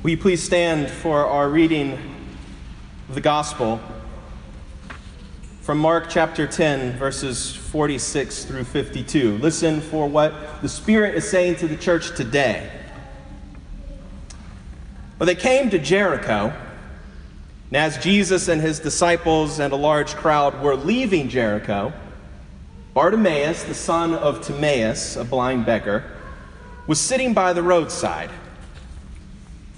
Will you please stand for our reading of the Gospel from Mark chapter 10, verses 46 through 52? Listen for what the Spirit is saying to the church today. Well, they came to Jericho, and as Jesus and his disciples and a large crowd were leaving Jericho, Bartimaeus, the son of Timaeus, a blind beggar, was sitting by the roadside.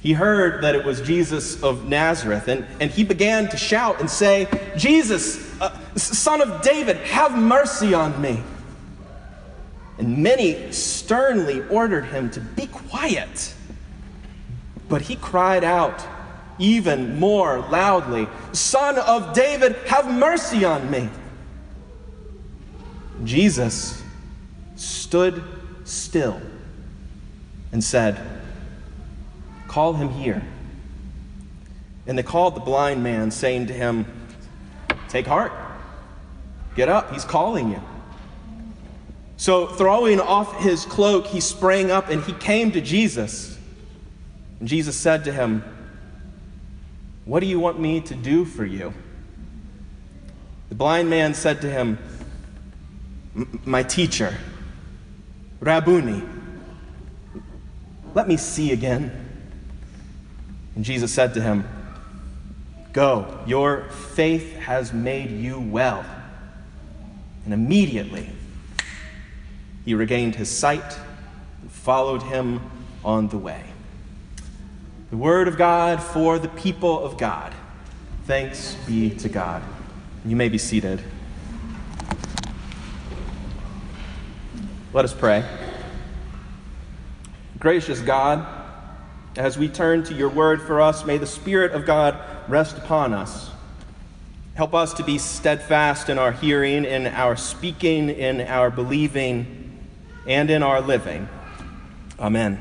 He heard that it was Jesus of Nazareth, and, and he began to shout and say, Jesus, uh, son of David, have mercy on me. And many sternly ordered him to be quiet. But he cried out even more loudly, Son of David, have mercy on me. Jesus stood still and said, Call him here. And they called the blind man, saying to him, Take heart, get up, he's calling you. So, throwing off his cloak, he sprang up and he came to Jesus. And Jesus said to him, What do you want me to do for you? The blind man said to him, My teacher, Rabboni, let me see again. And Jesus said to him, Go, your faith has made you well. And immediately he regained his sight and followed him on the way. The word of God for the people of God. Thanks be to God. You may be seated. Let us pray. Gracious God, as we turn to your word for us, may the Spirit of God rest upon us. Help us to be steadfast in our hearing, in our speaking, in our believing, and in our living. Amen.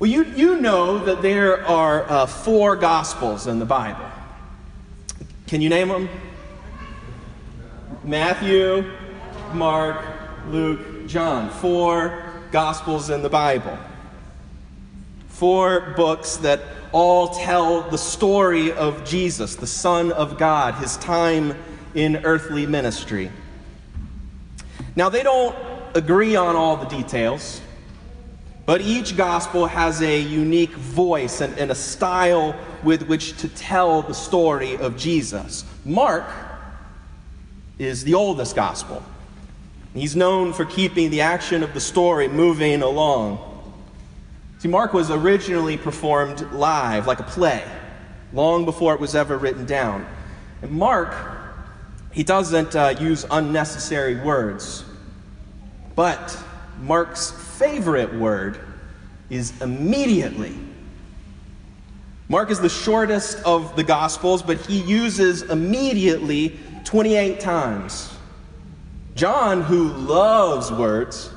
Well, you, you know that there are uh, four Gospels in the Bible. Can you name them? Matthew, Mark, Luke, John. Four Gospels in the Bible. Four books that all tell the story of Jesus, the Son of God, his time in earthly ministry. Now, they don't agree on all the details, but each gospel has a unique voice and, and, a style with which to tell the story of Jesus. Mark is the oldest gospel. He's known for keeping the action of the story moving along. See, Mark was originally performed live, like a play, long before it was ever written down. And Mark, he doesn't uh, use unnecessary words. But Mark's favorite word is immediately. Mark is the shortest of the Gospels, but he uses immediately 28 times. John, who loves words,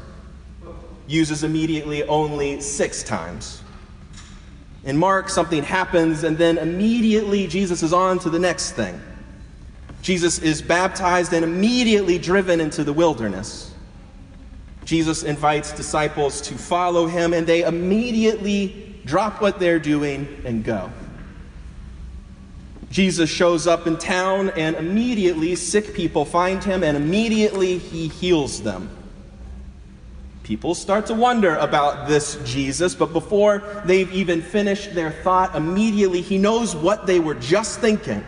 uses immediately only six times. In Mark, something happens, and then immediately Jesus is on to the next thing. Jesus is baptized and immediately driven into the wilderness. Jesus invites disciples to follow him, and they immediately drop what they're doing and go. Jesus shows up in town, and immediately sick people find him, and immediately he heals them. People start to wonder about this Jesus, but before they've even finished their thought, immediately he knows what they were just thinking.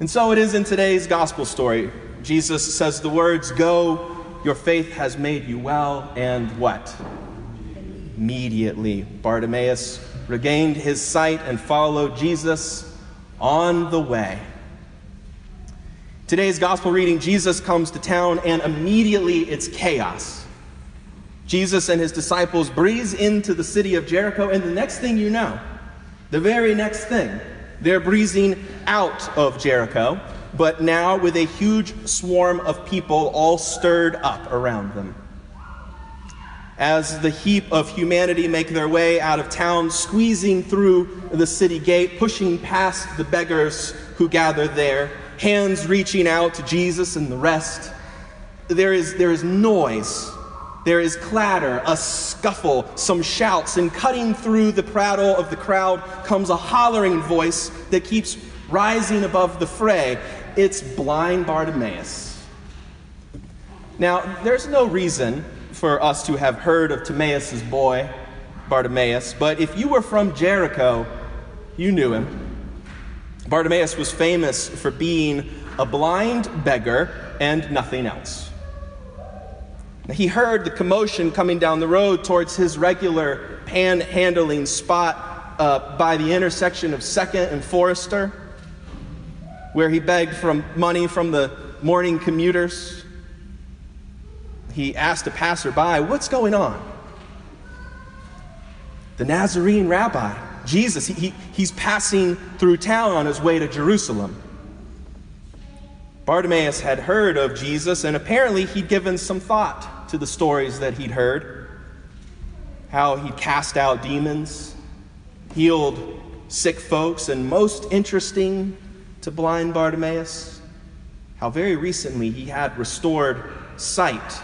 And so it is in today's gospel story. Jesus says the words, Go, your faith has made you well, and what? Immediately, Bartimaeus regained his sight and followed Jesus on the way. Today's gospel reading, Jesus comes to town, and immediately it's chaos. Jesus and his disciples breeze into the city of Jericho, and the next thing you know, the very next thing, they're breezing out of Jericho, but now with a huge swarm of people all stirred up around them. As the heap of humanity make their way out of town, squeezing through the city gate, pushing past the beggars who gather there, hands reaching out to Jesus and the rest, there is, there is noise there is clatter, a scuffle, some shouts, and cutting through the prattle of the crowd comes a hollering voice that keeps rising above the fray. It's blind Bartimaeus. Now, there's no reason for us to have heard of Timaeus' boy, Bartimaeus, but if you were from Jericho, you knew him. Bartimaeus was famous for being a blind beggar and nothing else. He heard the commotion coming down the road towards his regular panhandling spot uh, by the intersection of 2nd and Forester, where he begged from money from the morning commuters. He asked a passerby, What's going on? The Nazarene rabbi, Jesus, he, he, he's passing through town on his way to Jerusalem. Bartimaeus had heard of Jesus, and apparently he'd given some thought to the stories that he'd heard how he'd cast out demons, healed sick folks, and most interesting to blind Bartimaeus, how very recently he had restored sight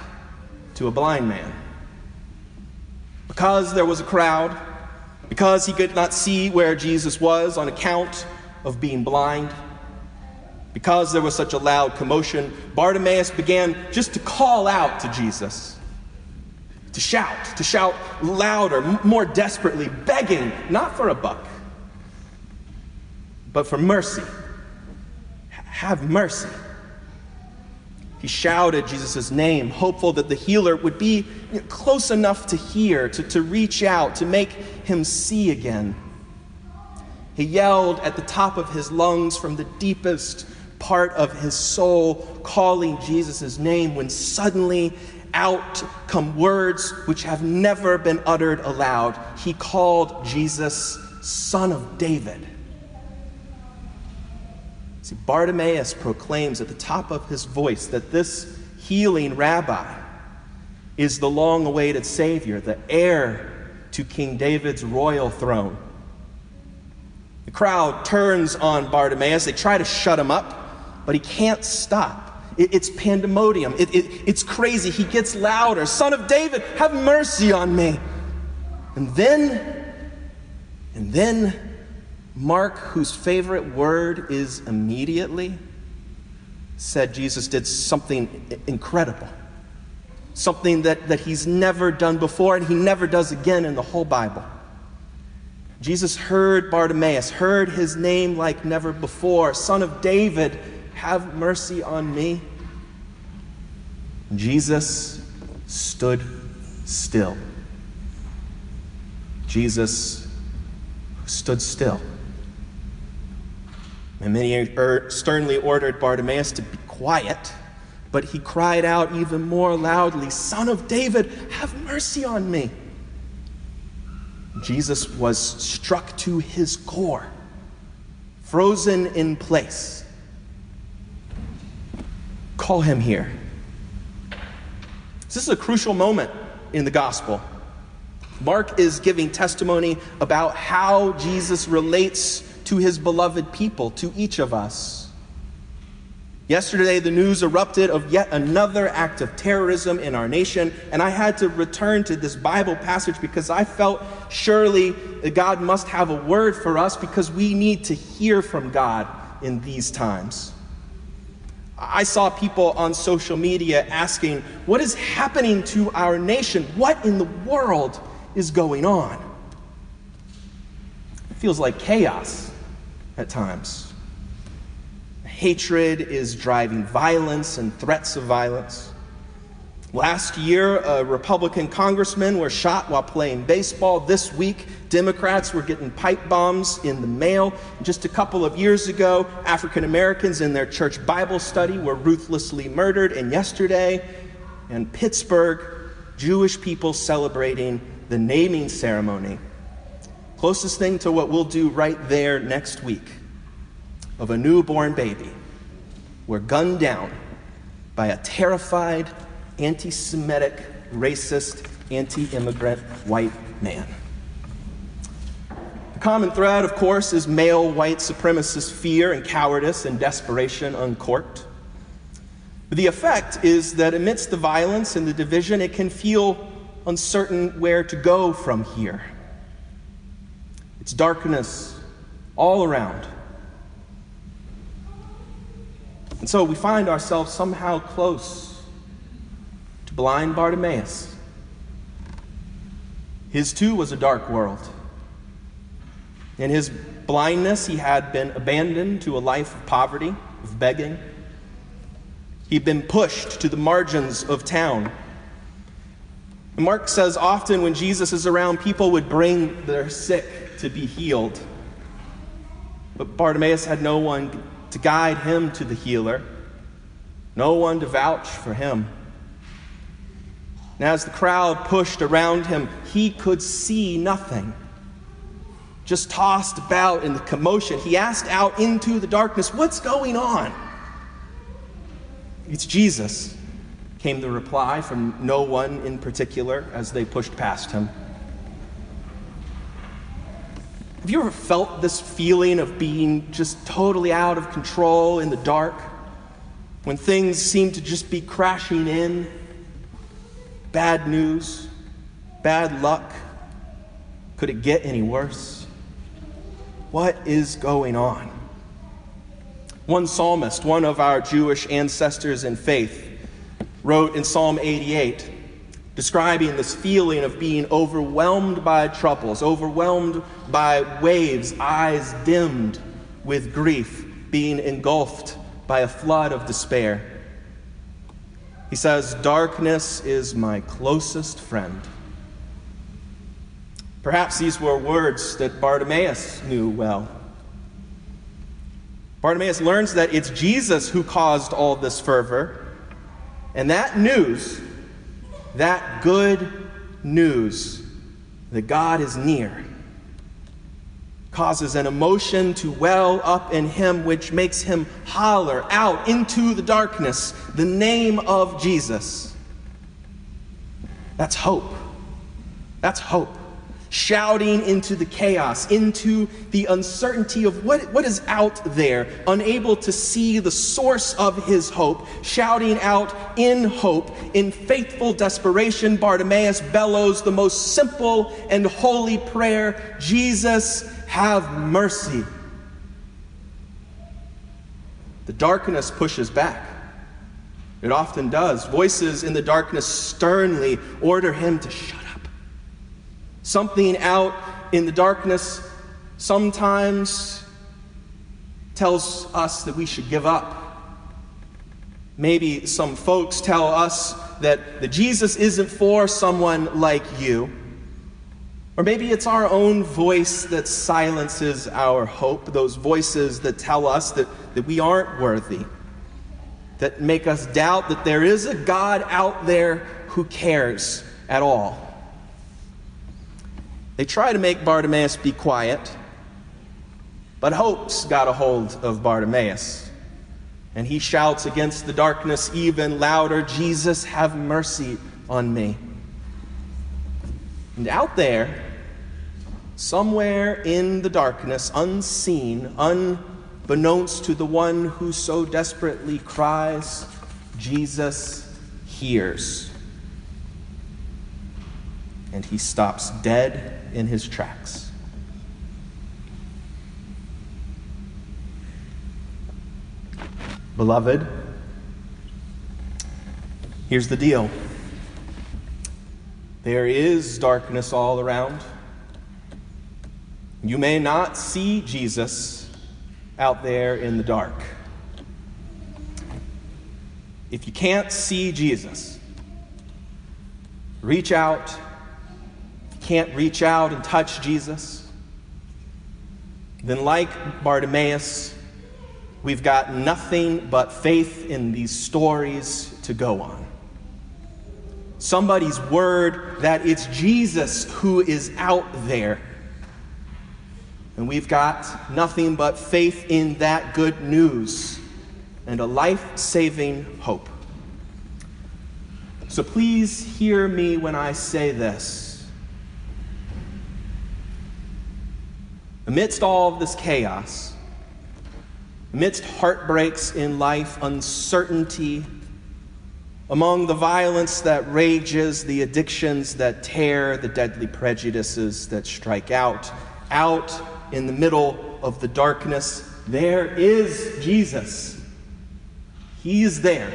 to a blind man. Because there was a crowd, because he could not see where Jesus was on account of being blind, because there was such a loud commotion, Bartimaeus began just to call out to Jesus, to shout, to shout louder, more desperately, begging, not for a buck, but for mercy. Have mercy. He shouted Jesus' name, hopeful that the healer would be close enough to hear, to, to reach out, to make him see again. He yelled at the top of his lungs from the deepest part of his soul, calling Jesus' name, when suddenly out come words which have never been uttered aloud. He called Jesus Son of David. See, Bartimaeus proclaims at the top of his voice that this healing rabbi is the long awaited Savior, the heir to King David's royal throne. The crowd turns on Bartimaeus. They try to shut him up but he can't stop. It, it's pandemonium. It, it, it's crazy. He gets louder. Son of David, have mercy on me. And then, and then, Mark, whose favorite word is immediately, said Jesus did something incredible. Something that, that he's never done before and he never does again in the whole Bible. Jesus heard Bartimaeus, heard his name like never before, son of David, have mercy on me? Jesus stood still. Jesus stood still. And many sternly ordered Bartimaeus to be quiet, but he cried out even more loudly, Son of David, have mercy on me. Jesus was struck to his core, frozen in place. Call him here. This is a crucial moment in the gospel. Mark is giving testimony about how Jesus relates to his beloved people, to each of us. Yesterday, the news erupted of yet another act of terrorism in our nation, and I had to return to this Bible passage because I felt surely God must have a word for us because we need to hear from God in these times. I saw people on social media asking, What is happening to our nation? What in the world is going on? It feels like chaos at times. Hatred is driving violence and threats of violence. Last year, a Republican congressman was shot while playing baseball. This week, Democrats were getting pipe bombs in the mail. Just a couple of years ago, African Americans in their church Bible study were ruthlessly murdered. And yesterday, in Pittsburgh, Jewish people celebrating the naming ceremony. Closest thing to what we'll do right there next week of a newborn baby were gunned down by a terrified, anti Semitic, racist, anti immigrant white man. The common thread, of course, is male white supremacist fear and cowardice and desperation uncorked. But the effect is that amidst the violence and the division, it can feel uncertain where to go from here. It's darkness all around. And so we find ourselves somehow close blind Bartimaeus. His too was a dark world. In his blindness, he had been abandoned to a life of poverty, of begging. He'd been pushed to the margins of town. And Mark says often when Jesus is around, people would bring their sick to be healed. But Bartimaeus had no one to guide him to the healer, no one to vouch for him. And as the crowd pushed around him, he could see nothing. Just tossed about in the commotion, he asked out into the darkness, What's going on? It's Jesus, came the reply from no one in particular as they pushed past him. Have you ever felt this feeling of being just totally out of control in the dark? When things seem to just be crashing in? Bad news? Bad luck? Could it get any worse? What is going on? One psalmist, one of our Jewish ancestors in faith, wrote in Psalm 88 describing this feeling of being overwhelmed by troubles, overwhelmed by waves, eyes dimmed with grief, being engulfed by a flood of despair. He says, Darkness is my closest friend. Perhaps these were words that Bartimaeus knew well. Bartimaeus learns that it's Jesus who caused all this fervor, and that news that good news that God is near causes an emotion to well up in him, which makes him holler out into the darkness the name of Jesus. That's hope. That's hope shouting into the chaos, into the uncertainty of what, what is out there, unable to see the source of his hope, shouting out in hope, in faithful desperation, Bartimaeus bellows the most simple and holy prayer Jesus, have mercy. The darkness pushes back. It often does. Voices in the darkness sternly order him to shut up. Something out in the darkness sometimes tells us that we should give up. Maybe some folks tell us that, that Jesus isn't for someone like you. Or maybe it's our own voice that silences our hope, those voices that tell us that, that we aren't worthy, that make us doubt that there is a God out there who cares at all. They try to make Bartimaeus be quiet, but hope's got a hold of Bartimaeus. And he shouts against the darkness even louder Jesus, have mercy on me. And out there, somewhere in the darkness, unseen, unbeknownst to the one who so desperately cries, Jesus hears. And he stops dead in his tracks. Beloved, here's the deal there is darkness all around. You may not see Jesus out there in the dark. If you can't see Jesus, reach out can't reach out and touch Jesus, then, like Bartimaeus, we've got nothing but faith in these stories to go on. Somebody's word that it's Jesus who is out there. And we've got nothing but faith in that good news and a life saving hope. So please hear me when I say this. Amidst all of this chaos, amidst heartbreaks in life, uncertainty, among the violence that rages, the addictions that tear, the deadly prejudices that strike out, out in the middle of the darkness, there is Jesus. He is there.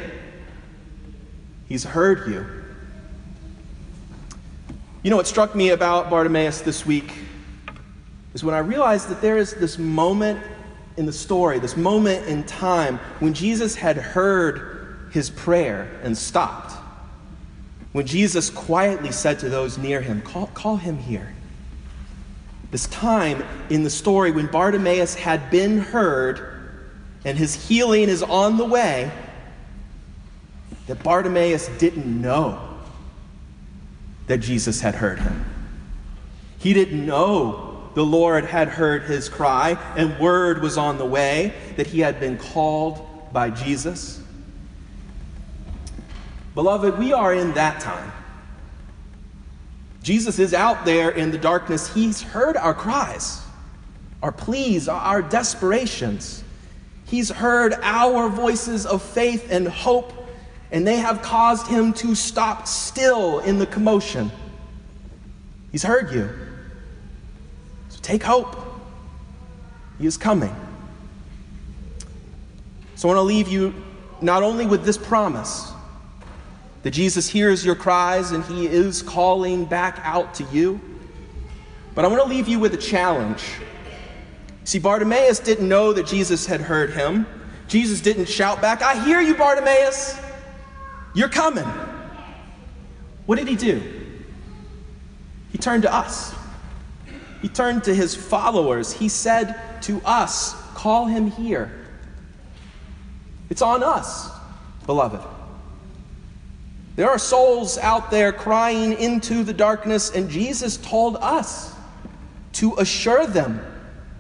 He's heard you. You know what struck me about Bartimaeus this week is when I realized that there is this moment in the story, this moment in time when Jesus had heard his prayer and stopped. When Jesus quietly said to those near him, Call, call him here. This time in the story when Bartimaeus had been heard and his healing is on the way, that Bartimaeus didn't know that Jesus had heard him. He didn't know the Lord had heard his cry and word was on the way that he had been called by Jesus. Beloved, we are in that time. Jesus is out there in the darkness. He's heard our cries, our pleas, our desperations. He's heard our voices of faith and hope, and they have caused him to stop still in the commotion. He's heard you. So take hope. He is coming. So I want to leave you not only with this promise that Jesus hears your cries and he is calling back out to you. But I want to leave you with a challenge. See, Bartimaeus didn't know that Jesus had heard him. Jesus didn't shout back, I hear you, Bartimaeus. You're coming. What did he do? He turned to us. He turned to his followers. He said to us, Call him here. It's on us, beloved. There are souls out there crying into the darkness, and Jesus told us to assure them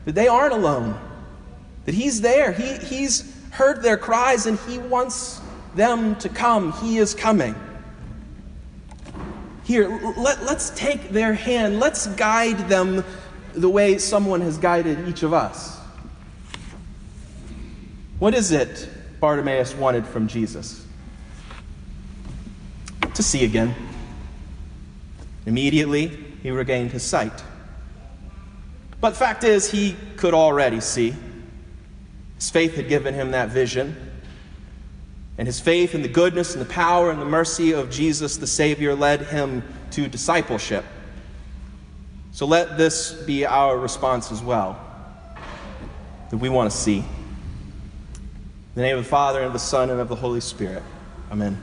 that they aren't alone, that He's there. He, he's heard their cries, and He wants them to come. He is coming. Here, let, let's take their hand, let's guide them the way someone has guided each of us. What is it Bartimaeus wanted from Jesus? To see again. Immediately, he regained his sight. But the fact is, he could already see. His faith had given him that vision. And his faith in the goodness and the power and the mercy of Jesus the Savior led him to discipleship. So let this be our response as well that we want to see. In the name of the Father, and of the Son, and of the Holy Spirit. Amen.